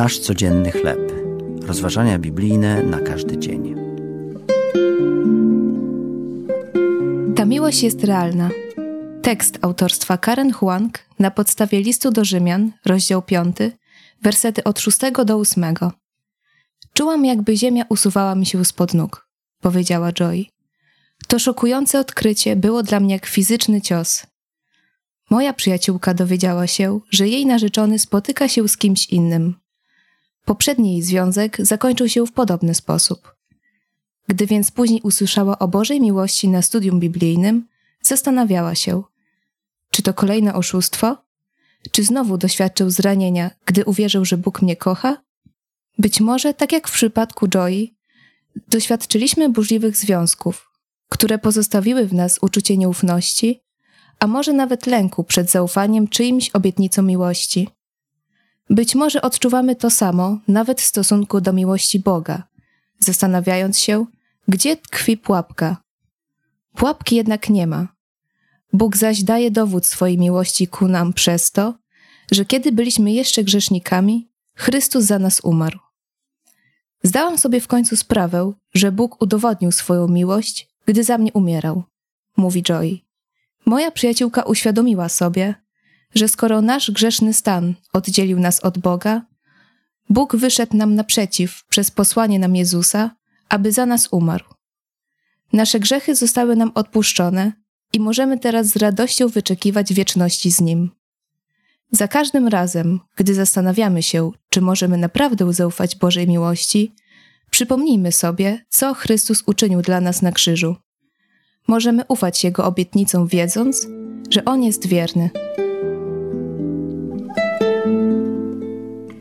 Nasz codzienny chleb. Rozważania biblijne na każdy dzień. Ta miłość jest realna. Tekst autorstwa Karen Huang na podstawie listu do Rzymian, rozdział 5, wersety od 6 do 8. Czułam, jakby ziemia usuwała mi się spod nóg, powiedziała Joy. To szokujące odkrycie było dla mnie jak fizyczny cios. Moja przyjaciółka dowiedziała się, że jej narzeczony spotyka się z kimś innym. Poprzedni jej związek zakończył się w podobny sposób. Gdy więc później usłyszała o Bożej miłości na studium biblijnym, zastanawiała się, czy to kolejne oszustwo? Czy znowu doświadczył zranienia, gdy uwierzył, że Bóg mnie kocha? Być może, tak jak w przypadku Joy, doświadczyliśmy burzliwych związków, które pozostawiły w nas uczucie nieufności, a może nawet lęku przed zaufaniem czyimś obietnicom miłości. Być może odczuwamy to samo nawet w stosunku do miłości Boga, zastanawiając się, gdzie tkwi pułapka. Pułapki jednak nie ma. Bóg zaś daje dowód swojej miłości ku nam przez to, że kiedy byliśmy jeszcze grzesznikami, Chrystus za nas umarł. Zdałam sobie w końcu sprawę, że Bóg udowodnił swoją miłość, gdy za mnie umierał, mówi Joy. Moja przyjaciółka uświadomiła sobie, że skoro nasz grzeszny stan oddzielił nas od Boga, Bóg wyszedł nam naprzeciw przez posłanie nam Jezusa, aby za nas umarł. Nasze grzechy zostały nam odpuszczone i możemy teraz z radością wyczekiwać wieczności z Nim. Za każdym razem, gdy zastanawiamy się, czy możemy naprawdę zaufać Bożej miłości, przypomnijmy sobie, co Chrystus uczynił dla nas na krzyżu. Możemy ufać Jego obietnicom, wiedząc, że On jest wierny.